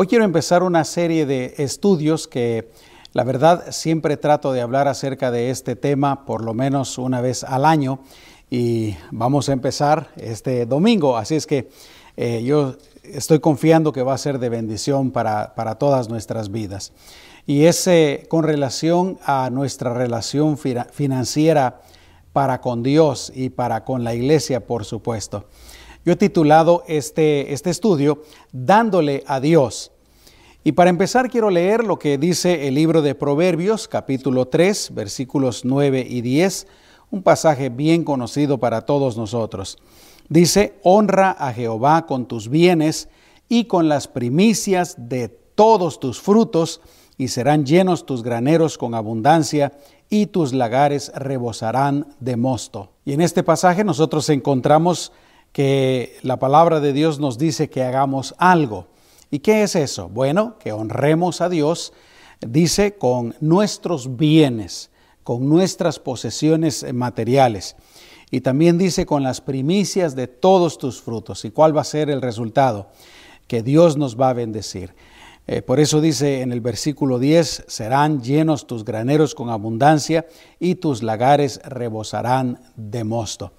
Hoy quiero empezar una serie de estudios que la verdad siempre trato de hablar acerca de este tema por lo menos una vez al año y vamos a empezar este domingo, así es que eh, yo estoy confiando que va a ser de bendición para, todas nuestras vidas. Y es eh, con relación a nuestra relación financiera para con Dios y para con la iglesia, por supuesto. Yo he titulado este, este estudio Dándole a Dios. Y para empezar quiero leer lo que dice el libro de Proverbios, capítulo 3, versículos 9 y 10, un pasaje bien conocido para todos nosotros. Dice, honra a Jehová con tus bienes y con las primicias de todos tus frutos, y serán llenos tus graneros con abundancia, y tus lagares rebosarán de mosto. Y en este pasaje nosotros encontramos que la palabra de Dios nos dice que hagamos algo. ¿Y qué es eso? Bueno, que honremos a Dios, dice, con nuestros bienes, con nuestras posesiones materiales. Y también dice con las primicias de todos tus frutos. ¿Y cuál va a ser el resultado? Que Dios nos va a bendecir. Eh, por eso dice en el versículo 10, serán llenos tus graneros con abundancia y tus lagares rebosarán de mosto.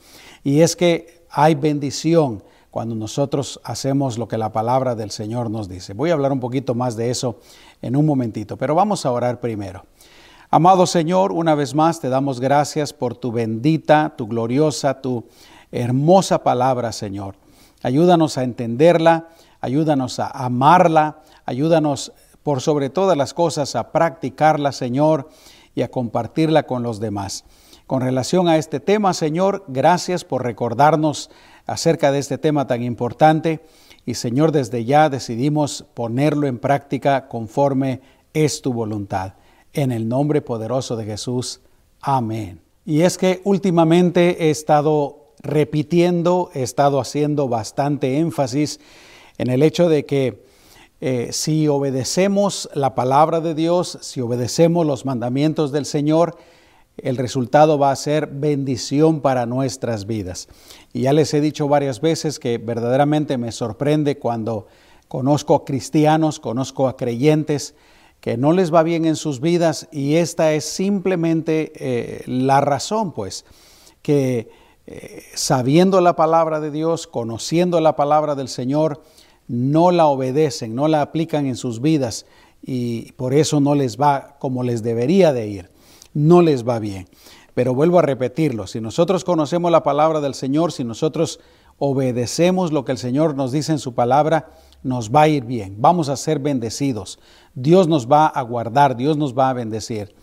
Y es que hay bendición cuando nosotros hacemos lo que la palabra del Señor nos dice. Voy a hablar un poquito más de eso en un momentito, pero vamos a orar primero. Amado Señor, una vez más te damos gracias por tu bendita, tu gloriosa, tu hermosa palabra, Señor. Ayúdanos a entenderla, ayúdanos a amarla, ayúdanos por sobre todas las cosas a practicarla, Señor, y a compartirla con los demás. Con relación a este tema, Señor, gracias por recordarnos acerca de este tema tan importante y Señor, desde ya decidimos ponerlo en práctica conforme es tu voluntad. En el nombre poderoso de Jesús. Amén. Y es que últimamente he estado repitiendo, he estado haciendo bastante énfasis en el hecho de que eh, si obedecemos la palabra de Dios, si obedecemos los mandamientos del Señor, el resultado va a ser bendición para nuestras vidas. Y ya les he dicho varias veces que verdaderamente me sorprende cuando conozco a cristianos, conozco a creyentes que no les va bien en sus vidas y esta es simplemente eh, la razón, pues, que eh, sabiendo la palabra de Dios, conociendo la palabra del Señor, no la obedecen, no la aplican en sus vidas y por eso no les va como les debería de ir no les va bien. Pero vuelvo a repetirlo, si nosotros conocemos la palabra del Señor, si nosotros obedecemos lo que el Señor nos dice en su palabra, nos va a ir bien, vamos a ser bendecidos. Dios nos va a guardar, Dios nos va a bendecir.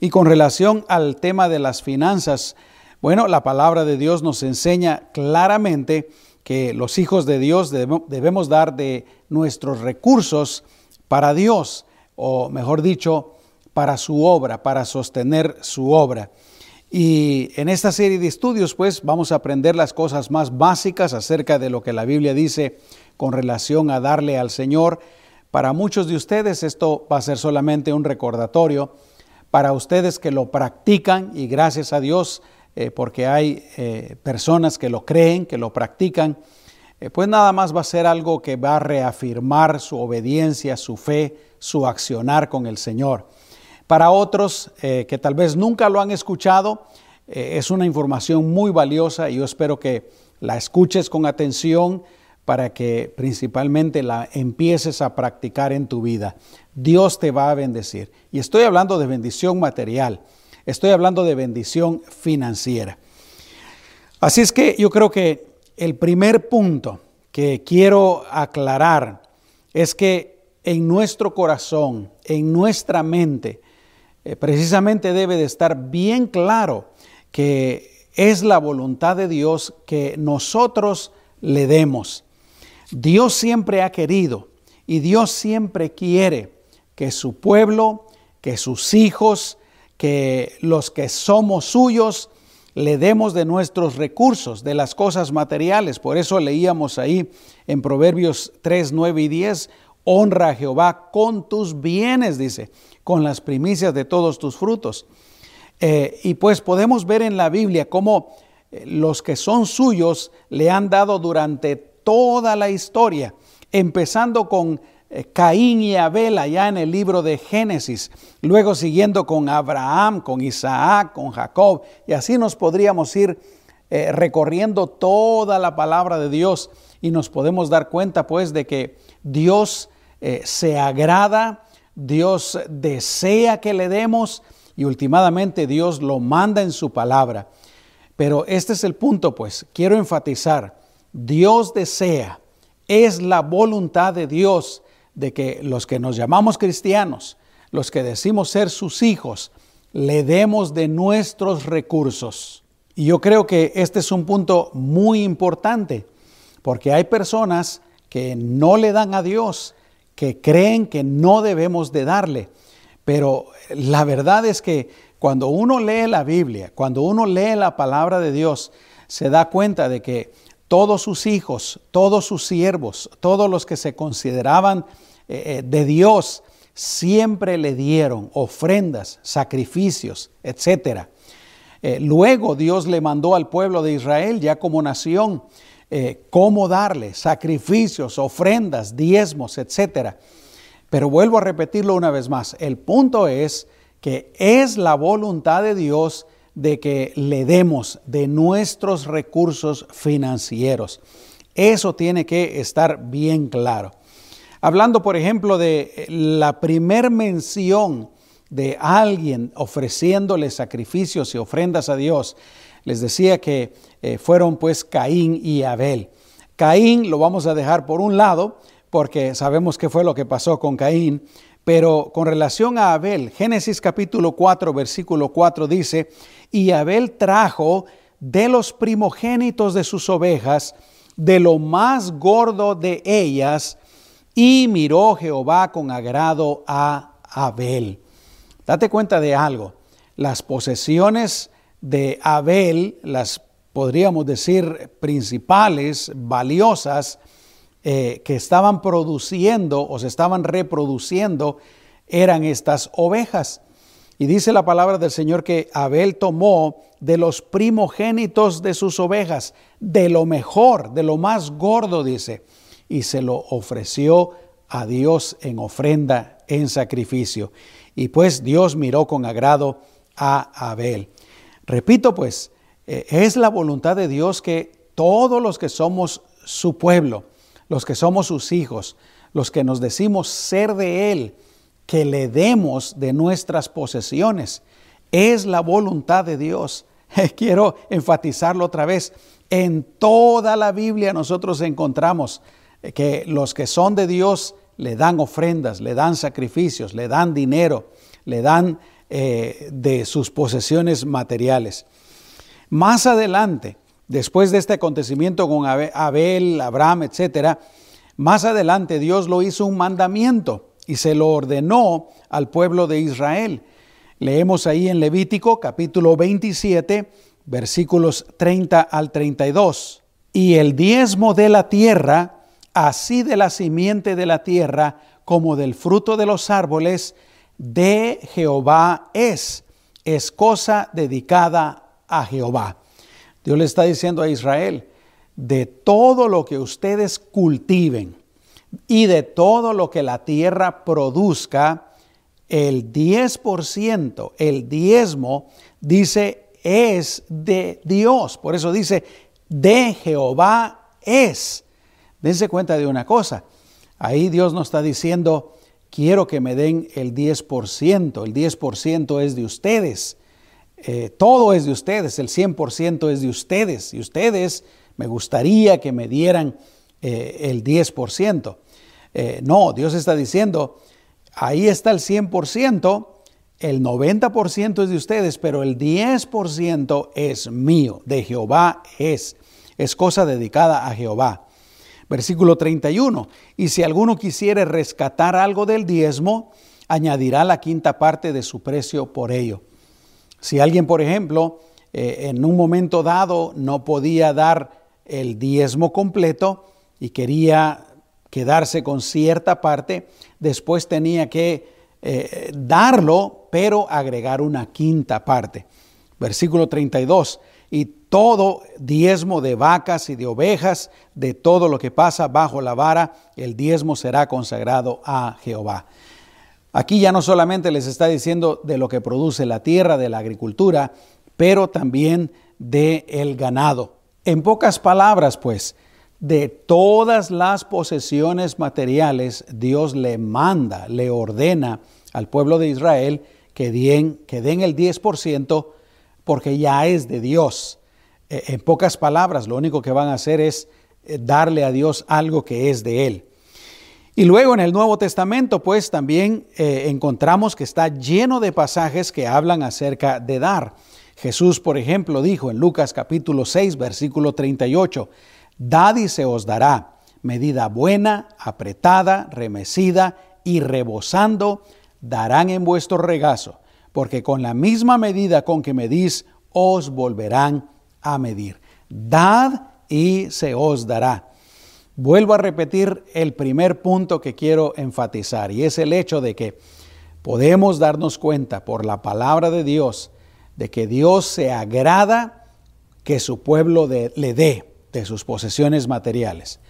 Y con relación al tema de las finanzas, bueno, la palabra de Dios nos enseña claramente que los hijos de Dios debemos dar de nuestros recursos para Dios, o mejor dicho, para su obra, para sostener su obra. Y en esta serie de estudios, pues, vamos a aprender las cosas más básicas acerca de lo que la Biblia dice con relación a darle al Señor. Para muchos de ustedes esto va a ser solamente un recordatorio. Para ustedes que lo practican, y gracias a Dios, eh, porque hay eh, personas que lo creen, que lo practican, eh, pues nada más va a ser algo que va a reafirmar su obediencia, su fe, su accionar con el Señor. Para otros eh, que tal vez nunca lo han escuchado, eh, es una información muy valiosa y yo espero que la escuches con atención para que principalmente la empieces a practicar en tu vida. Dios te va a bendecir. Y estoy hablando de bendición material, estoy hablando de bendición financiera. Así es que yo creo que el primer punto que quiero aclarar es que en nuestro corazón, en nuestra mente, eh, precisamente debe de estar bien claro que es la voluntad de Dios que nosotros le demos. Dios siempre ha querido y Dios siempre quiere que su pueblo, que sus hijos, que los que somos suyos, le demos de nuestros recursos, de las cosas materiales. Por eso leíamos ahí en Proverbios 3, 9 y 10, honra a Jehová con tus bienes, dice con las primicias de todos tus frutos. Eh, y pues podemos ver en la Biblia cómo eh, los que son suyos le han dado durante toda la historia, empezando con eh, Caín y Abel allá en el libro de Génesis, luego siguiendo con Abraham, con Isaac, con Jacob, y así nos podríamos ir recorriendo toda la palabra de Dios y nos podemos dar cuenta pues de que Dios se agrada, Dios desea que le demos y últimamente Dios lo manda en su palabra. Pero este es el punto pues, quiero enfatizar, Dios desea, es la voluntad de Dios de que los que nos llamamos cristianos, los que decimos ser sus hijos, le demos de nuestros recursos. Y yo creo que este es un punto muy importante, porque hay personas que no le dan a Dios, que creen que no debemos de darle. Pero la verdad es que cuando uno lee la Biblia, cuando uno lee la palabra de Dios, se da cuenta de que todos sus hijos, todos sus siervos, todos los que se consideraban eh, eh, de Dios, siempre le dieron ofrendas, sacrificios, etc. Eh, luego Dios le mandó al pueblo de Israel, ya como nación, cómo darle sacrificios, ofrendas, diezmos, etc. Pero vuelvo a repetirlo una vez más. El punto es que es la voluntad de Dios de que le demos de nuestros recursos financieros. Eso tiene que estar bien claro. Hablando, por ejemplo, de la primer mención de alguien ofreciéndole sacrificios y ofrendas a Dios, les decía que eh, fueron pues Caín y Abel. Caín lo vamos a dejar por un lado, porque sabemos qué fue lo que pasó con Caín, pero con relación a Abel, Génesis capítulo 4, versículo 4 dice, y Abel trajo de los primogénitos de sus ovejas, de lo más gordo de ellas, y miró Jehová con agrado a Abel. Date cuenta de algo, las posesiones de Abel, las podríamos decir principales, valiosas, eh, que estaban produciendo o se estaban reproduciendo, eran estas ovejas. Y dice la palabra del Señor que Abel tomó de los primogénitos de sus ovejas, de lo mejor, de lo más gordo, dice, y se lo ofreció a Dios en ofrenda, en sacrificio. Y pues Dios miró con agrado a Abel. Repito pues, eh, es la voluntad de Dios que todos los que somos su pueblo, los que somos sus hijos, los que nos decimos ser de Él, que le demos de nuestras posesiones. Es la voluntad de Dios. Quiero enfatizarlo otra vez. En toda la Biblia nosotros encontramos que los que son de Dios le dan ofrendas, le dan sacrificios, le dan dinero, le dan eh, de sus posesiones materiales. Más adelante, después de este acontecimiento con Abel, Abraham, etc., más adelante Dios lo hizo un mandamiento y se lo ordenó al pueblo de Israel. Leemos ahí en Levítico capítulo 27, versículos 30 al 32. Y el diezmo de la tierra, así de la simiente de la tierra como del fruto de los árboles, de Jehová es, es cosa dedicada a Jehová. Dios le está diciendo a Israel, de todo lo que ustedes cultiven, y de todo lo que la tierra produzca, el 10%, el diezmo, dice, es de Dios. Por eso dice, de Jehová es. Dense cuenta de una cosa. Ahí Dios nos está diciendo, quiero que me den el 10%. El 10% es de ustedes. Eh, todo es de ustedes. El 100% es de ustedes. Y ustedes me gustaría que me dieran eh, el 10%. Eh, no, Dios está diciendo, ahí está el 100%, el 90% es de ustedes, pero el 10% es mío, de Jehová es, es cosa dedicada a Jehová. Versículo 31, y si alguno quisiere rescatar algo del diezmo, añadirá la quinta parte de su precio por ello. Si alguien, por ejemplo, eh, en un momento dado no podía dar el diezmo completo y quería quedarse con cierta parte, después tenía que eh, darlo, pero agregar una quinta parte. Versículo 32, y todo diezmo de vacas y de ovejas, de todo lo que pasa bajo la vara, el diezmo será consagrado a Jehová. Aquí ya no solamente les está diciendo de lo que produce la tierra, de la agricultura, pero también de el ganado. En pocas palabras, pues, de todas las posesiones materiales, Dios le manda, le ordena al pueblo de Israel que den, que den el 10% porque ya es de Dios. Eh, en pocas palabras, lo único que van a hacer es eh, darle a Dios algo que es de Él. Y luego en el Nuevo Testamento, pues también eh, encontramos que está lleno de pasajes que hablan acerca de dar. Jesús, por ejemplo, dijo en Lucas capítulo 6, versículo 38, Dad y se os dará, medida buena, apretada, remecida y rebosando, darán en vuestro regazo, porque con la misma medida con que medís, os volverán a medir. Dad y se os dará. Vuelvo a repetir el primer punto que quiero enfatizar y es el hecho de que podemos darnos cuenta por la palabra de Dios de que Dios se agrada que su pueblo le dé de sus posesiones materiales.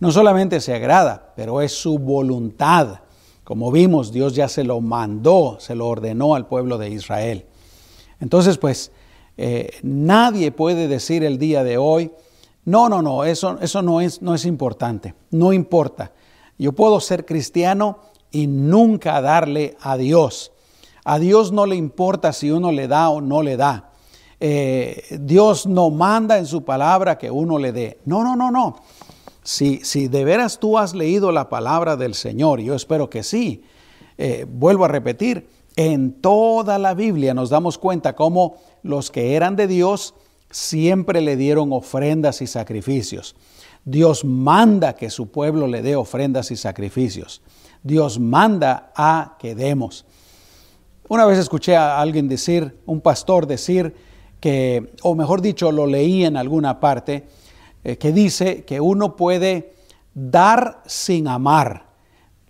No solamente se agrada, pero es su voluntad. Como vimos, Dios ya se lo mandó, se lo ordenó al pueblo de Israel. Entonces, pues, eh, nadie puede decir el día de hoy, no, no, no, eso, eso no, es, no es importante, no importa. Yo puedo ser cristiano y nunca darle a Dios. A Dios no le importa si uno le da o no le da. Eh, Dios no manda en su palabra que uno le dé. No, no, no, no. Si, si de veras tú has leído la palabra del Señor, yo espero que sí, eh, vuelvo a repetir, en toda la Biblia nos damos cuenta cómo los que eran de Dios siempre le dieron ofrendas y sacrificios. Dios manda que su pueblo le dé ofrendas y sacrificios. Dios manda a que demos. Una vez escuché a alguien decir, un pastor decir que, o mejor dicho, lo leí en alguna parte, eh, que dice que uno puede dar sin amar,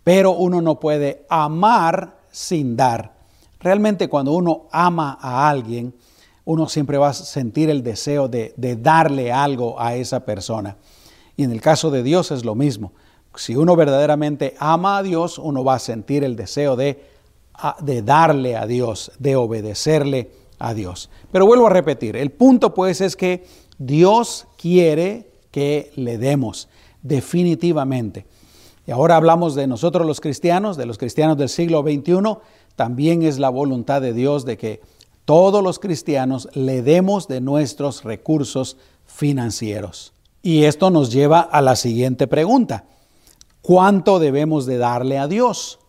pero uno no puede amar sin dar. Realmente cuando uno ama a alguien, uno siempre va a sentir el deseo de, darle algo a esa persona. Y en el caso de Dios es lo mismo. Si uno verdaderamente ama a Dios, uno va a sentir el deseo de, de darle a Dios, de obedecerle a Dios. Pero vuelvo a repetir, el punto pues es que Dios quiere que le demos definitivamente. Y ahora hablamos de nosotros los cristianos, de los cristianos del siglo XXI también es la voluntad de Dios de que todos los cristianos le demos de nuestros recursos financieros. Y esto nos lleva a la siguiente pregunta. ¿Cuánto debemos de darle a Dios?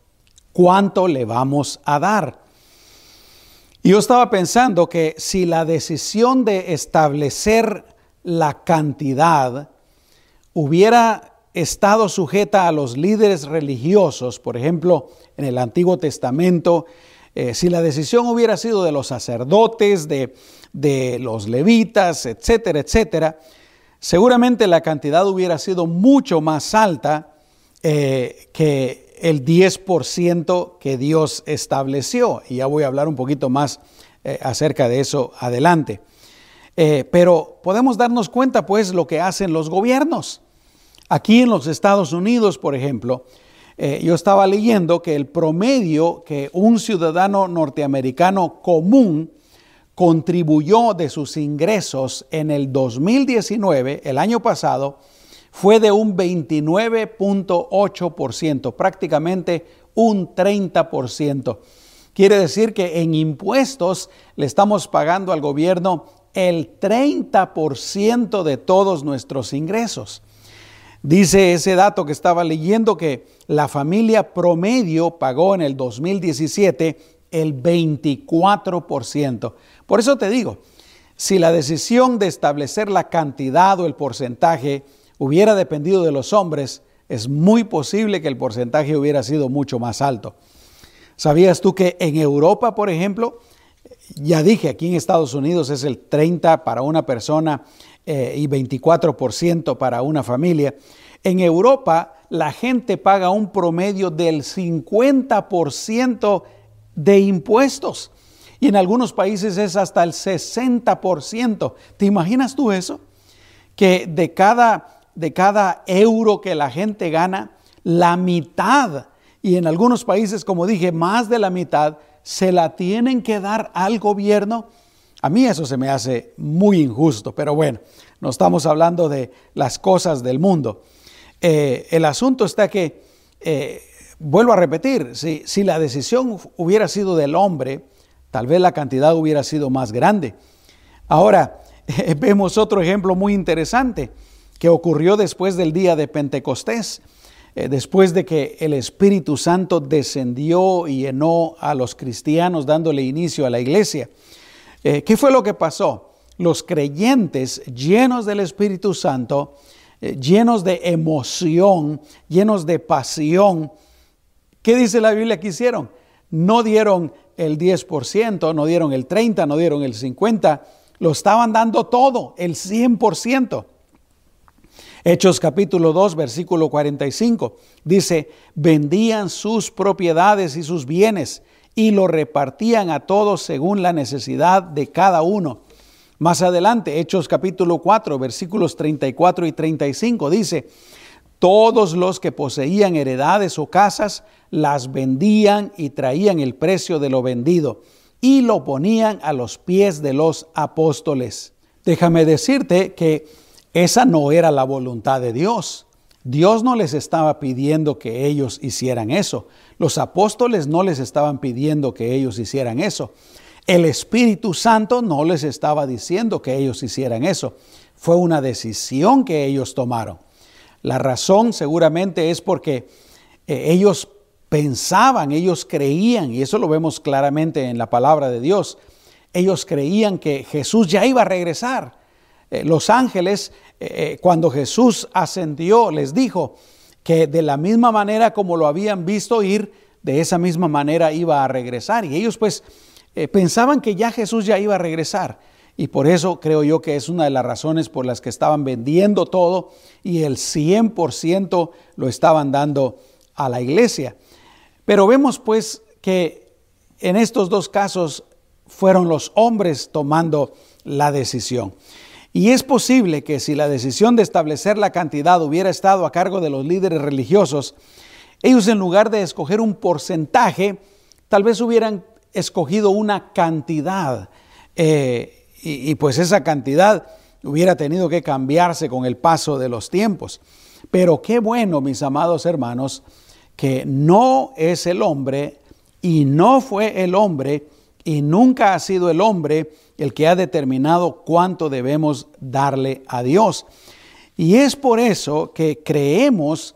¿Cuánto le vamos a dar? yo estaba pensando que si la decisión de establecer la cantidad hubiera estado sujeta a los líderes religiosos, por ejemplo, en el Antiguo Testamento, eh, si la decisión hubiera sido de los sacerdotes, de, los levitas, etcétera, etcétera, seguramente la cantidad hubiera sido mucho más alta eh, que el 10% que Dios estableció. Y ya voy a hablar un poquito más eh, acerca de eso adelante. pero podemos darnos cuenta, pues, lo que hacen los gobiernos. Aquí en los Estados Unidos, por ejemplo, eh, yo estaba leyendo que el promedio que un ciudadano norteamericano común contribuyó de sus ingresos en el 2019, el año pasado, fue de un 29.8%, prácticamente un 30%. Quiere decir que en impuestos le estamos pagando al gobierno el 30% de todos nuestros ingresos. Dice ese dato que estaba leyendo que la familia promedio pagó en el 2017 el 24%. Por eso te digo, si la decisión de establecer la cantidad o el porcentaje hubiera dependido de los hombres, es muy posible que el porcentaje hubiera sido mucho más alto. ¿Sabías tú que en Europa, por ejemplo, ya dije, aquí en Estados Unidos es el 30 para una persona eh, y 24% para una familia. En Europa la gente paga un promedio del 50% de impuestos. Y en algunos países es hasta el 60%. ¿Te imaginas tú eso? Que de cada, de cada euro que la gente gana, la mitad, y en algunos países, como dije, más de la mitad, se la tienen que dar al gobierno. A mí eso se me hace muy injusto, pero bueno, no estamos hablando de las cosas del mundo. Eh, el asunto está que, eh, vuelvo a repetir, si, la decisión hubiera sido del hombre, tal vez la cantidad hubiera sido más grande. Ahora, vemos otro ejemplo muy interesante que ocurrió después del día de Pentecostés, eh, después de que el Espíritu Santo descendió y llenó a los cristianos dándole inicio a la iglesia. ¿Qué fue lo que pasó? los creyentes llenos del Espíritu Santo, eh, llenos de emoción, llenos de pasión, ¿qué dice la Biblia que hicieron? No dieron el 10%, no dieron el 30%, no dieron el 50%, lo estaban dando todo, el 100%. Hechos capítulo 2, versículo 45, dice, vendían sus propiedades y sus bienes y lo repartían a todos según la necesidad de cada uno. Más adelante, Hechos capítulo 4, versículos 34 y 35, dice, todos los que poseían heredades o casas las vendían y traían el precio de lo vendido y lo ponían a los pies de los apóstoles. Déjame decirte que esa no era la voluntad de Dios. Dios no les estaba pidiendo que ellos hicieran eso. Los apóstoles no les estaban pidiendo que ellos hicieran eso. El Espíritu Santo no les estaba diciendo que ellos hicieran eso. Fue una decisión que ellos tomaron. La razón seguramente es porque eh, ellos pensaban, ellos creían, y eso lo vemos claramente en la palabra de Dios, ellos creían que Jesús ya iba a regresar. Eh, los ángeles, eh, cuando Jesús ascendió, les dijo que de la misma manera como lo habían visto ir, de esa misma manera iba a regresar. Y ellos pues eh, pensaban que ya Jesús ya iba a regresar. Y por eso creo yo que es una de las razones por las que estaban vendiendo todo y el 100% lo estaban dando a la iglesia. Pero vemos pues que en estos dos casos fueron los hombres tomando la decisión. Y es posible que si la decisión de establecer la cantidad hubiera estado a cargo de los líderes religiosos, ellos en lugar de escoger un porcentaje, tal vez hubieran escogido una cantidad eh, y, y pues esa cantidad hubiera tenido que cambiarse con el paso de los tiempos. Pero qué bueno, mis amados hermanos, que no es el hombre y no fue el hombre y nunca ha sido el hombre el que ha determinado cuánto debemos darle a Dios. Y es por eso que creemos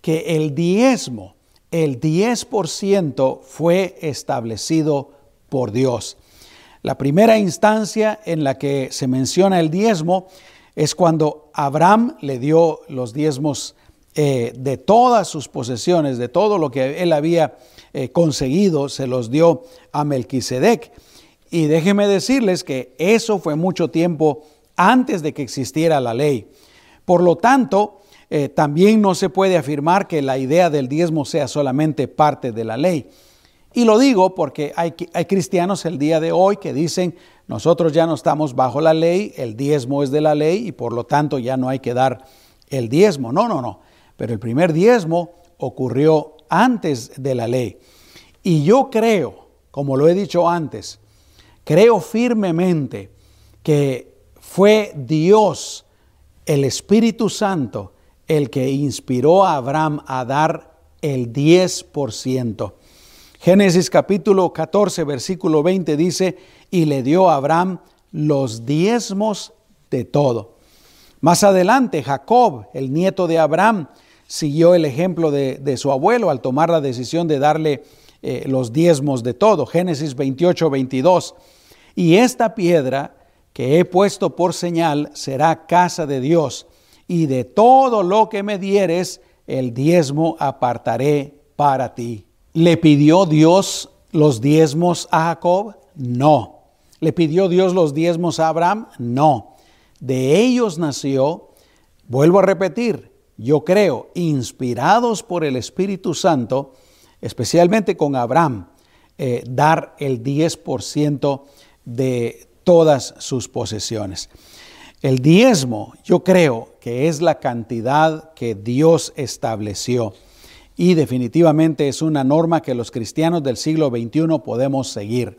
que el diezmo el 10% fue establecido por Dios. La primera instancia en la que se menciona el diezmo es cuando Abraham le dio los diezmos eh, de todas sus posesiones, de todo lo que él había eh, conseguido, se los dio a Melquisedec. Y déjenme decirles que eso fue mucho tiempo antes de que existiera la ley. Por lo tanto, eh, también no se puede afirmar que la idea del diezmo sea solamente parte de la ley. Y lo digo porque hay, hay, cristianos el día de hoy que dicen, nosotros ya no estamos bajo la ley, el diezmo es de la ley y por lo tanto ya no hay que dar el diezmo. No, no, no. Pero el primer diezmo ocurrió antes de la ley. Y yo creo, como lo he dicho antes, creo firmemente que fue Dios, el Espíritu Santo, el que inspiró a Abraham a dar el 10%. Génesis capítulo 14, versículo 20 dice, y le dio a Abraham los diezmos de todo. Más adelante, Jacob, el nieto de Abraham, siguió el ejemplo de, su abuelo al tomar la decisión de darle eh, los diezmos de todo. Génesis 28, 22. Y esta piedra que he puesto por señal será casa de Dios y de todo lo que me dieres, el diezmo apartaré para ti. ¿Le pidió Dios los diezmos a Jacob? No. ¿Le pidió Dios los diezmos a Abraham? No. De ellos nació, vuelvo a repetir, yo creo, inspirados por el Espíritu Santo, especialmente con Abraham, eh, dar el 10% de todas sus posesiones. El diezmo, yo creo que es la cantidad que Dios estableció y definitivamente es una norma que los cristianos del siglo XXI podemos seguir.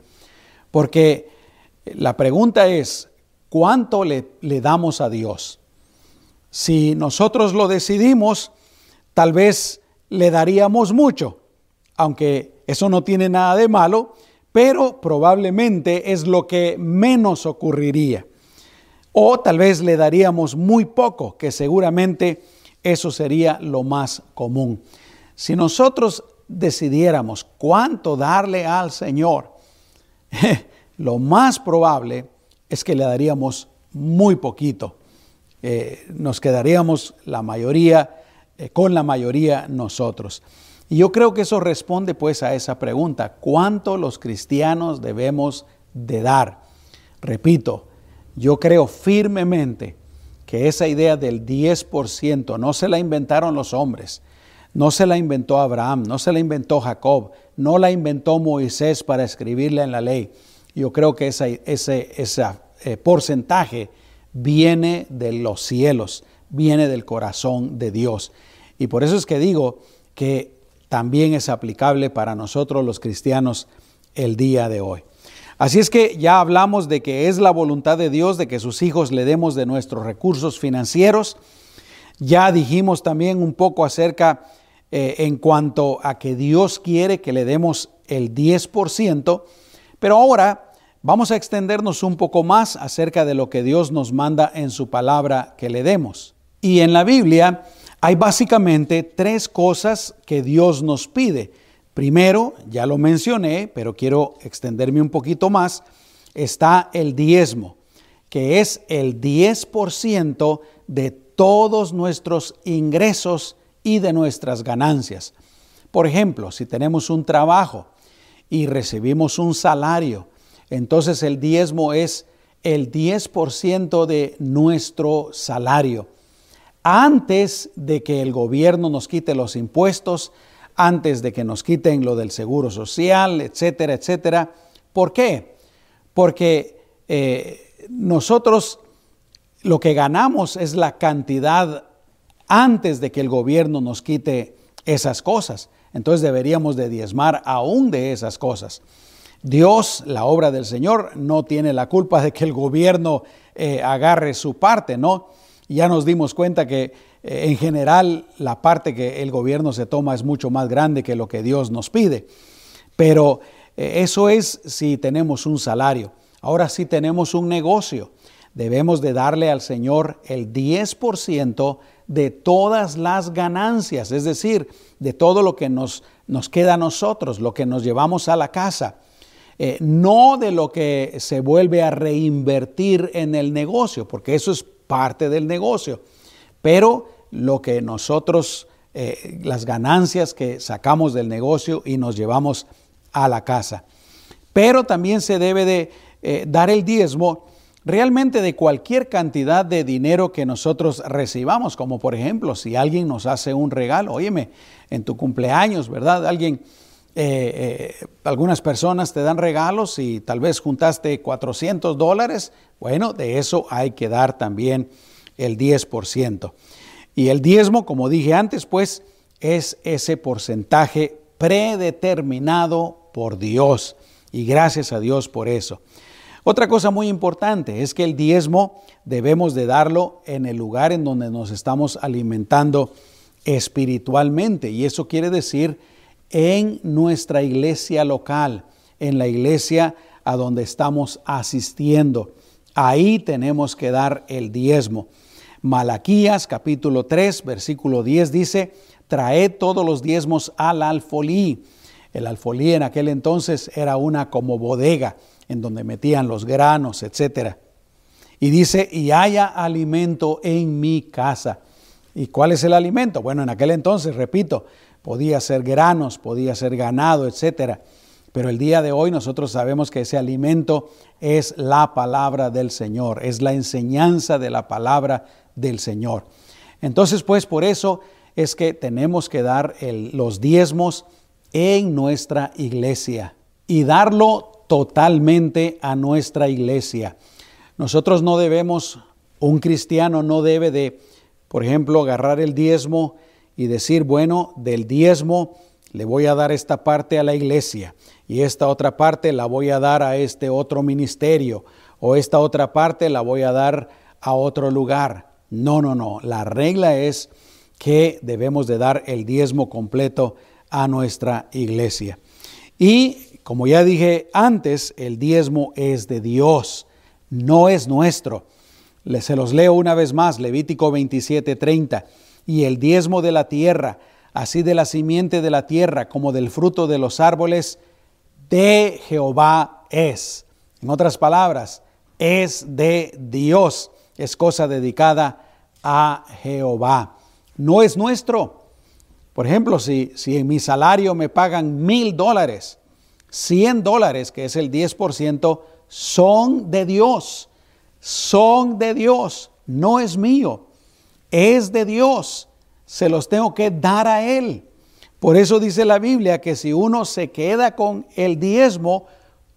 Porque la pregunta es, ¿cuánto le, le damos a Dios? Si nosotros lo decidimos, tal vez le daríamos mucho, aunque eso no tiene nada de malo, pero probablemente es lo que menos ocurriría. O tal vez le daríamos muy poco, que seguramente eso sería lo más común. Si nosotros decidiéramos cuánto darle al Señor, lo más probable es que le daríamos muy poquito. Eh, nos quedaríamos la mayoría, eh, con la mayoría nosotros. Y yo creo que eso responde pues a esa pregunta, ¿cuánto los cristianos debemos de dar? Repito, yo creo firmemente que esa idea del 10% no se la inventaron los hombres, no se la inventó Abraham, no se la inventó Jacob, no la inventó Moisés para escribirla en la ley. Yo creo que ese, ese, eh, porcentaje viene de los cielos, viene del corazón de Dios. Y por eso es que digo que también es aplicable para nosotros los cristianos el día de hoy. Así es que ya hablamos de que es la voluntad de Dios de que sus hijos le demos de nuestros recursos financieros. Ya dijimos también un poco acerca eh, en cuanto a que Dios quiere que le demos el 10%, pero ahora vamos a extendernos un poco más acerca de lo que Dios nos manda en su palabra que le demos. Y en la Biblia hay básicamente tres cosas que Dios nos pide. Primero, ya lo mencioné, pero quiero extenderme un poquito más, está el diezmo, que es el 10% de todos nuestros ingresos y de nuestras ganancias. Por ejemplo, si tenemos un trabajo y recibimos un salario, entonces el diezmo es el 10% de nuestro salario. Antes de que el gobierno nos quite los impuestos, antes de que nos quiten lo del seguro social, etcétera, etcétera. ¿Por qué? Porque eh, nosotros lo que ganamos es la cantidad antes de que el gobierno nos quite esas cosas. Entonces deberíamos de diezmar aún de esas cosas. Dios, la obra del Señor, no tiene la culpa de que el gobierno eh, agarre su parte, ¿no? Ya nos dimos cuenta que eh, en general la parte que el gobierno se toma es mucho más grande que lo que Dios nos pide. Pero eh, eso es si tenemos un salario. Ahora si tenemos un negocio, debemos de darle al Señor el 10% de todas las ganancias, es decir, de todo lo que nos, nos queda a nosotros, lo que nos llevamos a la casa. Eh, no de lo que se vuelve a reinvertir en el negocio, porque eso es parte del negocio, pero lo que nosotros, eh, las ganancias que sacamos del negocio y nos llevamos a la casa. Pero también se debe de eh, dar el diezmo realmente de cualquier cantidad de dinero que nosotros recibamos, como por ejemplo si alguien nos hace un regalo, óyeme, en tu cumpleaños, ¿verdad? Alguien, eh, eh, algunas personas te dan regalos y tal vez juntaste 400 dólares, bueno, de eso hay que dar también el 10%. Y el diezmo, como dije antes, pues es ese porcentaje predeterminado por Dios. Y gracias a Dios por eso. Otra cosa muy importante es que el diezmo debemos de darlo en el lugar en donde nos estamos alimentando espiritualmente. Y eso quiere decir en nuestra iglesia local, en la iglesia a donde estamos asistiendo. Ahí tenemos que dar el diezmo. Malaquías capítulo 3, versículo 10 dice, traed todos los diezmos al alfolí. El alfolí en aquel entonces era una como bodega en donde metían los granos, etc. Y dice, y haya alimento en mi casa. ¿Y cuál es el alimento? Bueno, en aquel entonces, repito, podía ser granos, podía ser ganado, etc. Pero el día de hoy nosotros sabemos que ese alimento es la palabra del Señor, es la enseñanza de la palabra del Señor. Entonces, pues por eso es que tenemos que dar los diezmos en nuestra iglesia y darlo totalmente a nuestra iglesia. Nosotros no debemos, un cristiano no debe de, por ejemplo, agarrar el diezmo y decir, bueno, del diezmo le voy a dar esta parte a la iglesia y esta otra parte la voy a dar a este otro ministerio o esta otra parte la voy a dar a otro lugar. No, no, no. La regla es que debemos de dar el diezmo completo a nuestra iglesia. Y como ya dije antes, el diezmo es de Dios, no es nuestro. Se los leo una vez más, Levítico 27:30. Y el diezmo de la tierra, así de la simiente de la tierra como del fruto de los árboles, de Jehová es. En otras palabras, es de Dios, es cosa dedicada a Jehová. No es nuestro. Por ejemplo, si, si en mi salario me pagan mil dólares, 100 dólares, que es el 10%, son de Dios. Son de Dios. No es mío. Es de Dios. Se los tengo que dar a Él. Por eso dice la Biblia que si uno se queda con el diezmo,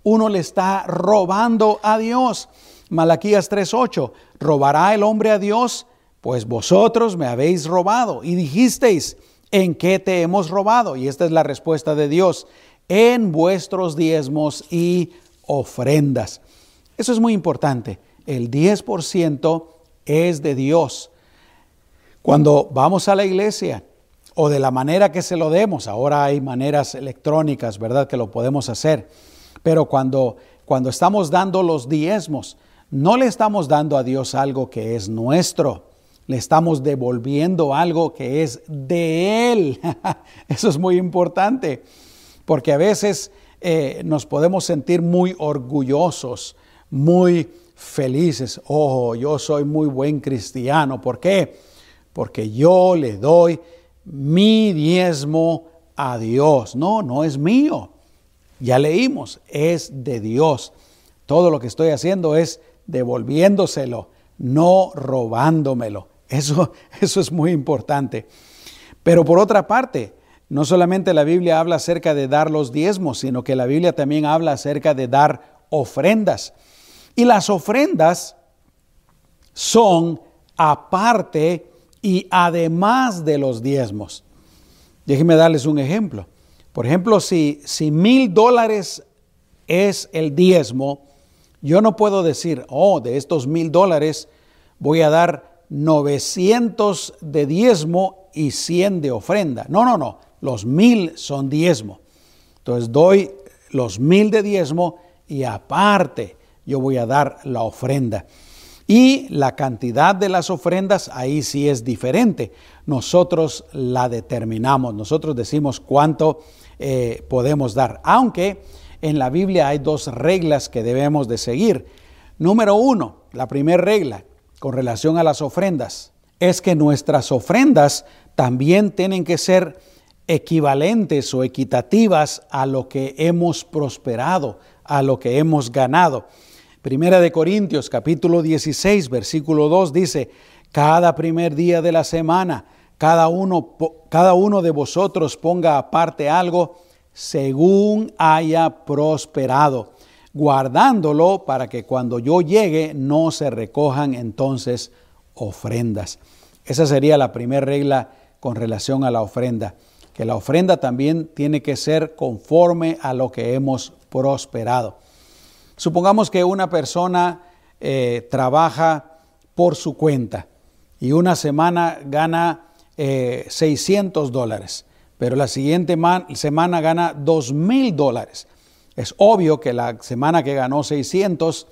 uno le está robando a Dios. Malaquías 3:8, ¿robará el hombre a Dios? Pues vosotros me habéis robado y dijisteis, ¿en qué te hemos robado? Y esta es la respuesta de Dios, en vuestros diezmos y ofrendas. Eso es muy importante. El 10% es de Dios. Cuando vamos a la iglesia, o de la manera que se lo demos. Ahora hay maneras electrónicas, ¿verdad? Que lo podemos hacer. Pero cuando, cuando estamos dando los diezmos, no le estamos dando a Dios algo que es nuestro. Le estamos devolviendo algo que es de Él. Eso es muy importante. Porque a veces eh, nos podemos sentir muy orgullosos, muy felices. Oh, yo soy muy buen cristiano. ¿Por qué? Porque yo le doy mi diezmo a Dios. No, no es mío. Ya leímos, es de Dios. Todo lo que estoy haciendo es devolviéndoselo, no robándomelo. Eso, eso es muy importante. Pero por otra parte, no solamente la Biblia habla acerca de dar los diezmos, sino que la Biblia también habla acerca de dar ofrendas. Y las ofrendas son aparte y además de los diezmos. Déjenme darles un ejemplo. Por ejemplo, si, mil dólares es el diezmo, yo no puedo decir, oh, de estos mil dólares voy a dar 900 de diezmo y 100 de ofrenda. No, no, no, los mil son diezmo. Entonces doy los mil de diezmo y aparte yo voy a dar la ofrenda. Y la cantidad de las ofrendas ahí sí es diferente. Nosotros la determinamos, nosotros decimos cuánto eh, podemos dar. Aunque en la Biblia hay dos reglas que debemos de seguir. Número uno, la primera regla con relación a las ofrendas es que nuestras ofrendas también tienen que ser equivalentes o equitativas a lo que hemos prosperado, a lo que hemos ganado. Primera de Corintios capítulo 16 versículo 2 dice, cada primer día de la semana, cada uno, cada uno de vosotros ponga aparte algo según haya prosperado, guardándolo para que cuando yo llegue no se recojan entonces ofrendas. Esa sería la primera regla con relación a la ofrenda, que la ofrenda también tiene que ser conforme a lo que hemos prosperado. Supongamos que una persona eh, trabaja por su cuenta y una semana gana 600 eh, dólares, pero la siguiente semana gana 2 mil dólares. Es obvio que la semana que ganó 600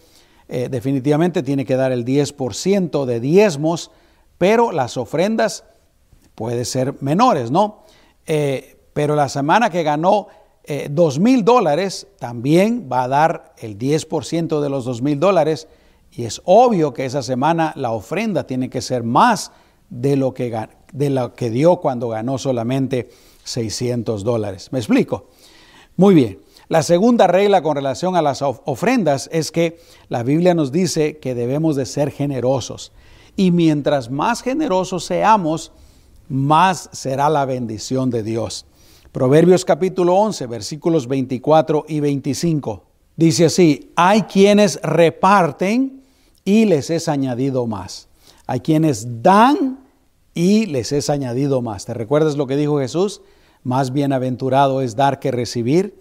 eh, definitivamente tiene que dar el 10% de diezmos, pero las ofrendas pueden ser menores, ¿no? pero la semana que ganó eh, dos mil dólares, también va a dar el 10% de los dos mil dólares. Y es obvio que esa semana la ofrenda tiene que ser más de lo que, de lo que dio cuando ganó solamente 600 dólares. ¿Me explico? Muy bien. La segunda regla con relación a las ofrendas es que la Biblia nos dice que debemos de ser generosos. Y mientras más generosos seamos, más será la bendición de Dios. Proverbios capítulo 11, versículos 24 y 25. Dice así, hay quienes reparten y les es añadido más. Hay quienes dan y les es añadido más. ¿Te recuerdas lo que dijo Jesús? Más bienaventurado es dar que recibir.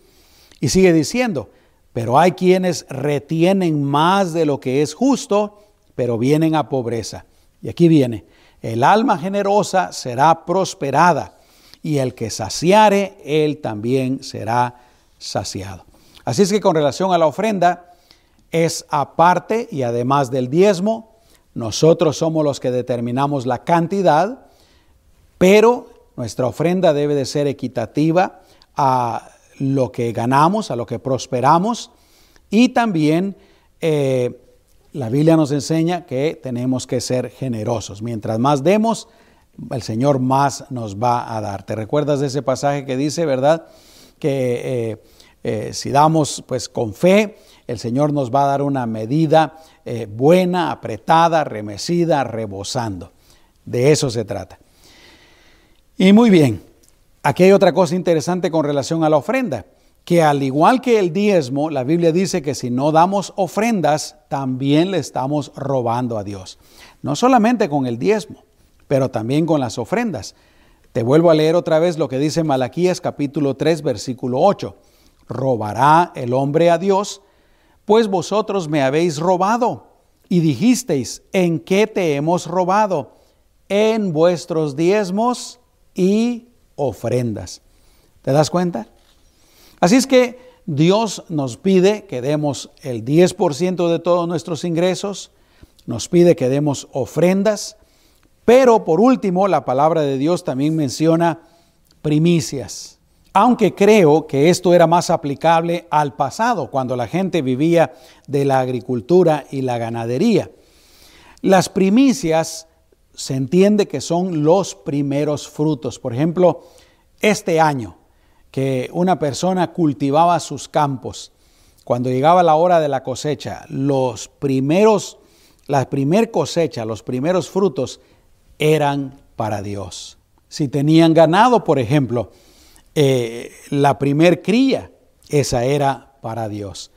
Y sigue diciendo, pero hay quienes retienen más de lo que es justo, pero vienen a pobreza. Y aquí viene, el alma generosa será prosperada, y el que saciare, él también será saciado. Así es que con relación a la ofrenda, es aparte y además del diezmo, nosotros somos los que determinamos la cantidad, pero nuestra ofrenda debe de ser equitativa a lo que ganamos, a lo que prosperamos y también eh, la Biblia nos enseña que tenemos que ser generosos. Mientras más demos, el Señor más nos va a dar. ¿Te recuerdas de ese pasaje que dice, verdad? Que eh, eh, si damos pues con fe, el Señor nos va a dar una medida buena, apretada, remecida, rebosando. De eso se trata. Y muy bien, aquí hay otra cosa interesante con relación a la ofrenda, que al igual que el diezmo, la Biblia dice que si no damos ofrendas, también le estamos robando a Dios. No solamente con el diezmo, pero también con las ofrendas. Te vuelvo a leer otra vez lo que dice Malaquías capítulo 3 versículo 8. ¿Robará el hombre a Dios? Pues vosotros me habéis robado y dijisteis, ¿en qué te hemos robado? En vuestros diezmos y ofrendas. ¿Te das cuenta? Así es que Dios nos pide que demos el 10% de todos nuestros ingresos, nos pide que demos ofrendas, pero por último la palabra de Dios también menciona primicias. Aunque creo que esto era más aplicable al pasado, cuando la gente vivía de la agricultura y la ganadería. Las primicias se entiende que son los primeros frutos. Por ejemplo, este año que una persona cultivaba sus campos, cuando llegaba la hora de la cosecha, los primeros, la primer cosecha, los primeros frutos eran para Dios. Si tenían ganado, por ejemplo, eh, la primer cría, esa era para Dios.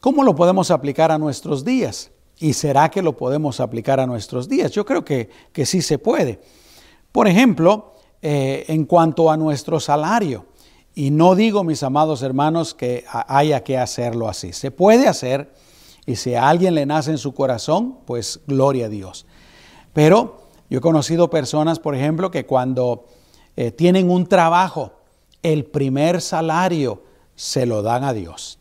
¿Cómo lo podemos aplicar a nuestros días? ¿Y será que lo podemos aplicar a nuestros días? Yo creo que, que sí se puede. Por ejemplo, eh, en cuanto a nuestro salario, y no digo, mis amados hermanos, que haya que hacerlo así. Se puede hacer y si a alguien le nace en su corazón, pues gloria a Dios. Pero yo he conocido personas, por ejemplo, que cuando eh, tienen un trabajo, el primer salario se lo dan a Dios.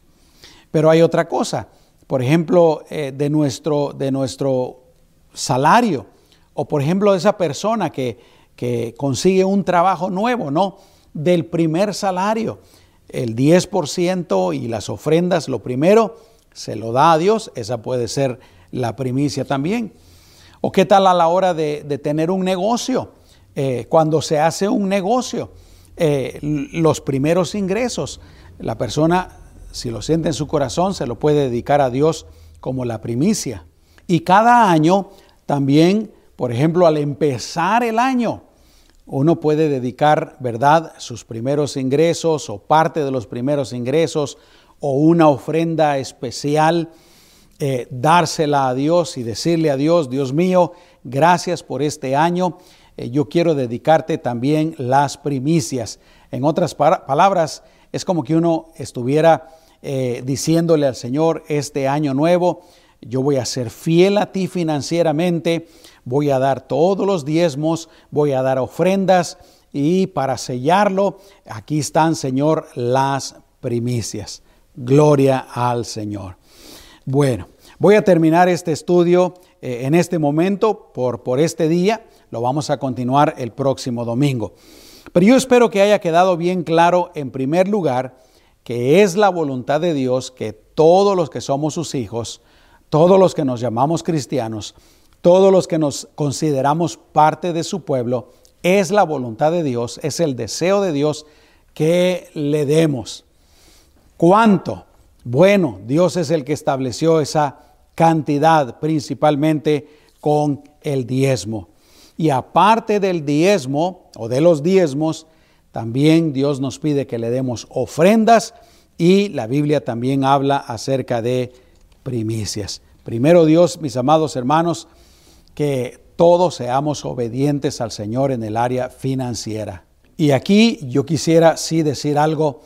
Pero hay otra cosa por ejemplo, eh, de, nuestro, de nuestro salario, o por ejemplo de esa persona que, que consigue un trabajo nuevo, ¿no? Del primer salario, el 10% y las ofrendas, lo primero, se lo da a Dios, esa puede ser la primicia también. ¿O qué tal a la hora de, tener un negocio? Eh, cuando se hace un negocio, eh, los primeros ingresos, la persona si lo siente en su corazón, se lo puede dedicar a Dios como la primicia. Y cada año también, por ejemplo, al empezar el año, uno puede dedicar, ¿verdad?, sus primeros ingresos o parte de los primeros ingresos o una ofrenda especial, eh, dársela a Dios y decirle a Dios, Dios mío, gracias por este año, eh, yo quiero dedicarte también las primicias. En otras palabras, es como que uno estuviera eh, diciéndole al Señor este año nuevo, yo voy a ser fiel a ti financieramente, voy a dar todos los diezmos, voy a dar ofrendas y para sellarlo, aquí están, Señor, las primicias. Gloria al Señor. Bueno, voy a terminar este estudio eh, en este momento por, por este día. Lo vamos a continuar el próximo domingo. Pero yo espero que haya quedado bien claro, en primer lugar, que es la voluntad de Dios que todos los que somos sus hijos, todos los que nos llamamos cristianos, todos los que nos consideramos parte de su pueblo, es la voluntad de Dios, es el deseo de Dios que le demos. ¿Cuánto? Bueno, Dios es el que estableció esa cantidad principalmente con el diezmo. Y aparte del diezmo o de los diezmos, También Dios nos pide que le demos ofrendas y la Biblia también habla acerca de primicias. Primero Dios, mis amados hermanos, que todos seamos obedientes al Señor en el área financiera. Y aquí yo quisiera sí decir algo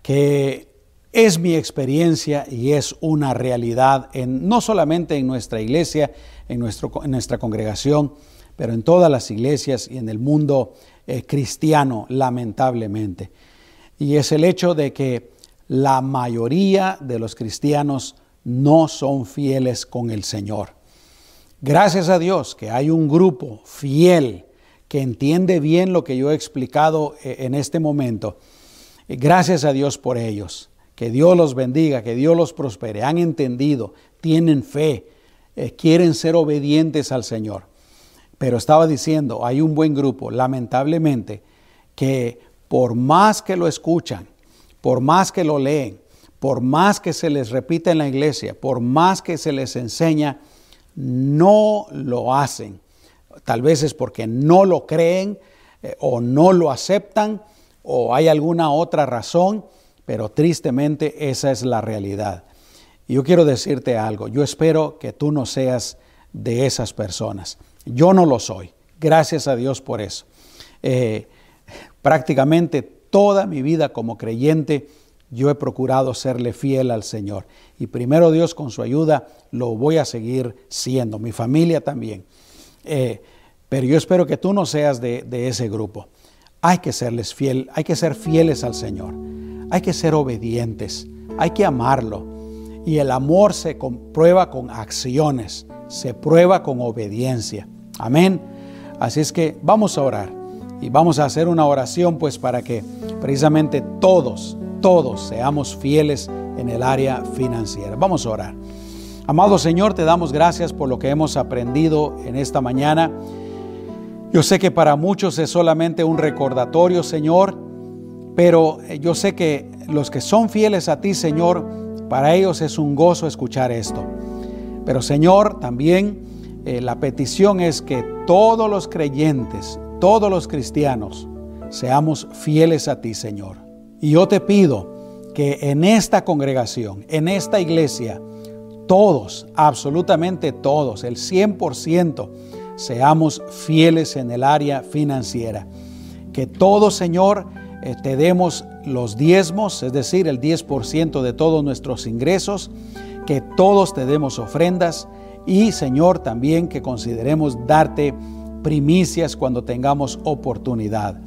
que es mi experiencia y es una realidad en, no solamente en nuestra iglesia, en, nuestro, nuestra congregación, pero en todas las iglesias y en el mundo eh, cristiano, lamentablemente. Y es el hecho de que la mayoría de los cristianos no son fieles con el Señor. Gracias a Dios que hay un grupo fiel que entiende bien lo que yo he explicado eh, en este momento. Gracias a Dios por ellos. Que Dios los bendiga, que Dios los prospere. Han entendido, tienen fe, eh, quieren ser obedientes al Señor. Pero estaba diciendo, hay un buen grupo, lamentablemente, que por más que lo escuchan, por más que lo leen, por más que se les repita en la iglesia, por más que se les enseña, no lo hacen. Tal vez es porque no lo creen eh, o no lo aceptan o hay alguna otra razón, pero tristemente esa es la realidad. Yo quiero decirte algo, yo espero que tú no seas de esas personas. Yo no lo soy, gracias a Dios por eso. Eh, prácticamente toda mi vida como creyente, yo he procurado serle fiel al Señor. Y primero Dios con su ayuda lo voy a seguir siendo, mi familia también. Eh, pero yo espero que tú no seas de, de ese grupo. Hay que serles fiel, hay que ser fieles al Señor, hay que ser obedientes, hay que amarlo. Y el amor se comprueba con acciones, se prueba con obediencia. Amén. Así es que vamos a orar y vamos a hacer una oración pues para que precisamente todos, todos seamos fieles en el área financiera. Vamos a orar. Amado Señor, te damos gracias por lo que hemos aprendido en esta mañana. Yo sé que para muchos es solamente un recordatorio, Señor, pero yo sé que los que son fieles a ti, Señor, para ellos es un gozo escuchar esto. Pero Señor, también eh, la petición es que todos los creyentes, todos los cristianos, seamos fieles a ti, Señor. Y yo te pido que en esta congregación, en esta iglesia, todos, absolutamente todos, el 100%, seamos fieles en el área financiera. Que todos, Señor, eh, te demos los diezmos, es decir, el 10% de todos nuestros ingresos, que todos te demos ofrendas y, Señor, también que consideremos darte primicias cuando tengamos oportunidad.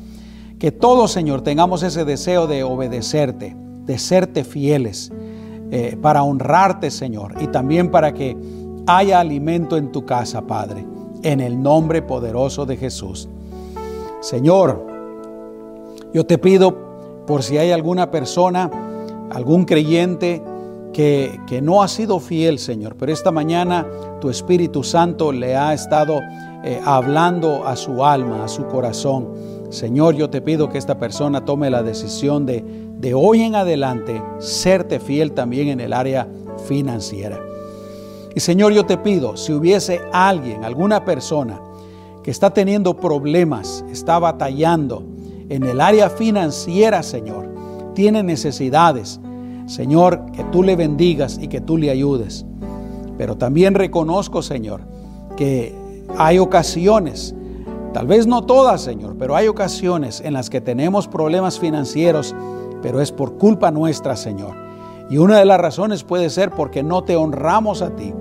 Que todos, Señor, tengamos ese deseo de obedecerte, de serte fieles, eh, para honrarte, Señor, y también para que haya alimento en tu casa, Padre, en el nombre poderoso de Jesús. Señor, yo te pido por si hay alguna persona, algún creyente que, que, no ha sido fiel, Señor, pero esta mañana tu Espíritu Santo le ha estado eh, hablando a su alma, a su corazón. Señor, yo te pido que esta persona tome la decisión de, de hoy en adelante, serte fiel también en el área financiera. Y Señor, yo te pido, si hubiese alguien, alguna persona que está teniendo problemas, está batallando en el área financiera, Señor, tiene necesidades, Señor, que tú le bendigas y que tú le ayudes. Pero también reconozco, Señor, que hay ocasiones Tal vez no todas, Señor, pero hay ocasiones en las que tenemos problemas financieros, pero es por culpa nuestra, Señor. Y una de las razones puede ser porque no te honramos a ti.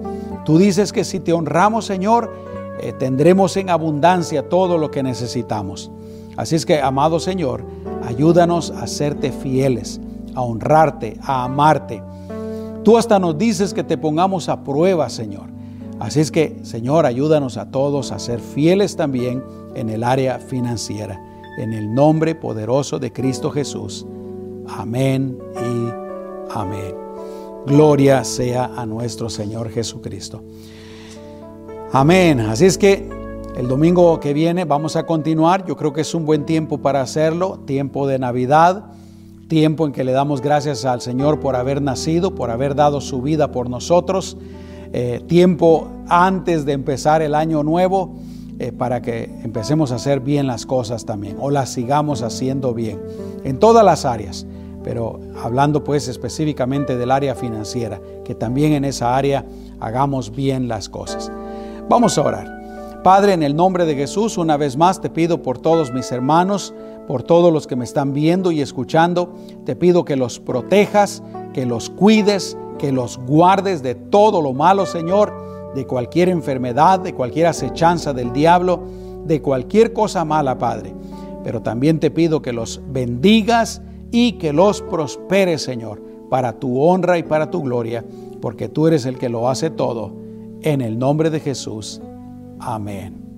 Tú dices que si te honramos, Señor, eh, tendremos en abundancia todo lo que necesitamos. Así es que, amado Señor, ayúdanos a serte fieles, a honrarte, a amarte. Tú hasta nos dices que te pongamos a prueba, Señor. Así es que, Señor, ayúdanos a todos a ser fieles también en el área financiera. En el nombre poderoso de Cristo Jesús. Amén y amén. Gloria sea a nuestro Señor Jesucristo. Amén. Así es que el domingo que viene vamos a continuar. Yo creo que es un buen tiempo para hacerlo. Tiempo de Navidad. Tiempo en que le damos gracias al Señor por haber nacido, por haber dado su vida por nosotros. Eh, tiempo antes de empezar el año nuevo eh, para que empecemos a hacer bien las cosas también o las sigamos haciendo bien en todas las áreas, pero hablando pues específicamente del área financiera, que también en esa área hagamos bien las cosas. Vamos a orar. Padre, en el nombre de Jesús, una vez más te pido por todos mis hermanos, por todos los que me están viendo y escuchando, te pido que los protejas, que los cuides, que los guardes de todo lo malo, Señor de cualquier enfermedad, de cualquier acechanza del diablo, de cualquier cosa mala, Padre. Pero también te pido que los bendigas y que los prosperes, Señor, para tu honra y para tu gloria, porque tú eres el que lo hace todo. En el nombre de Jesús. Amén.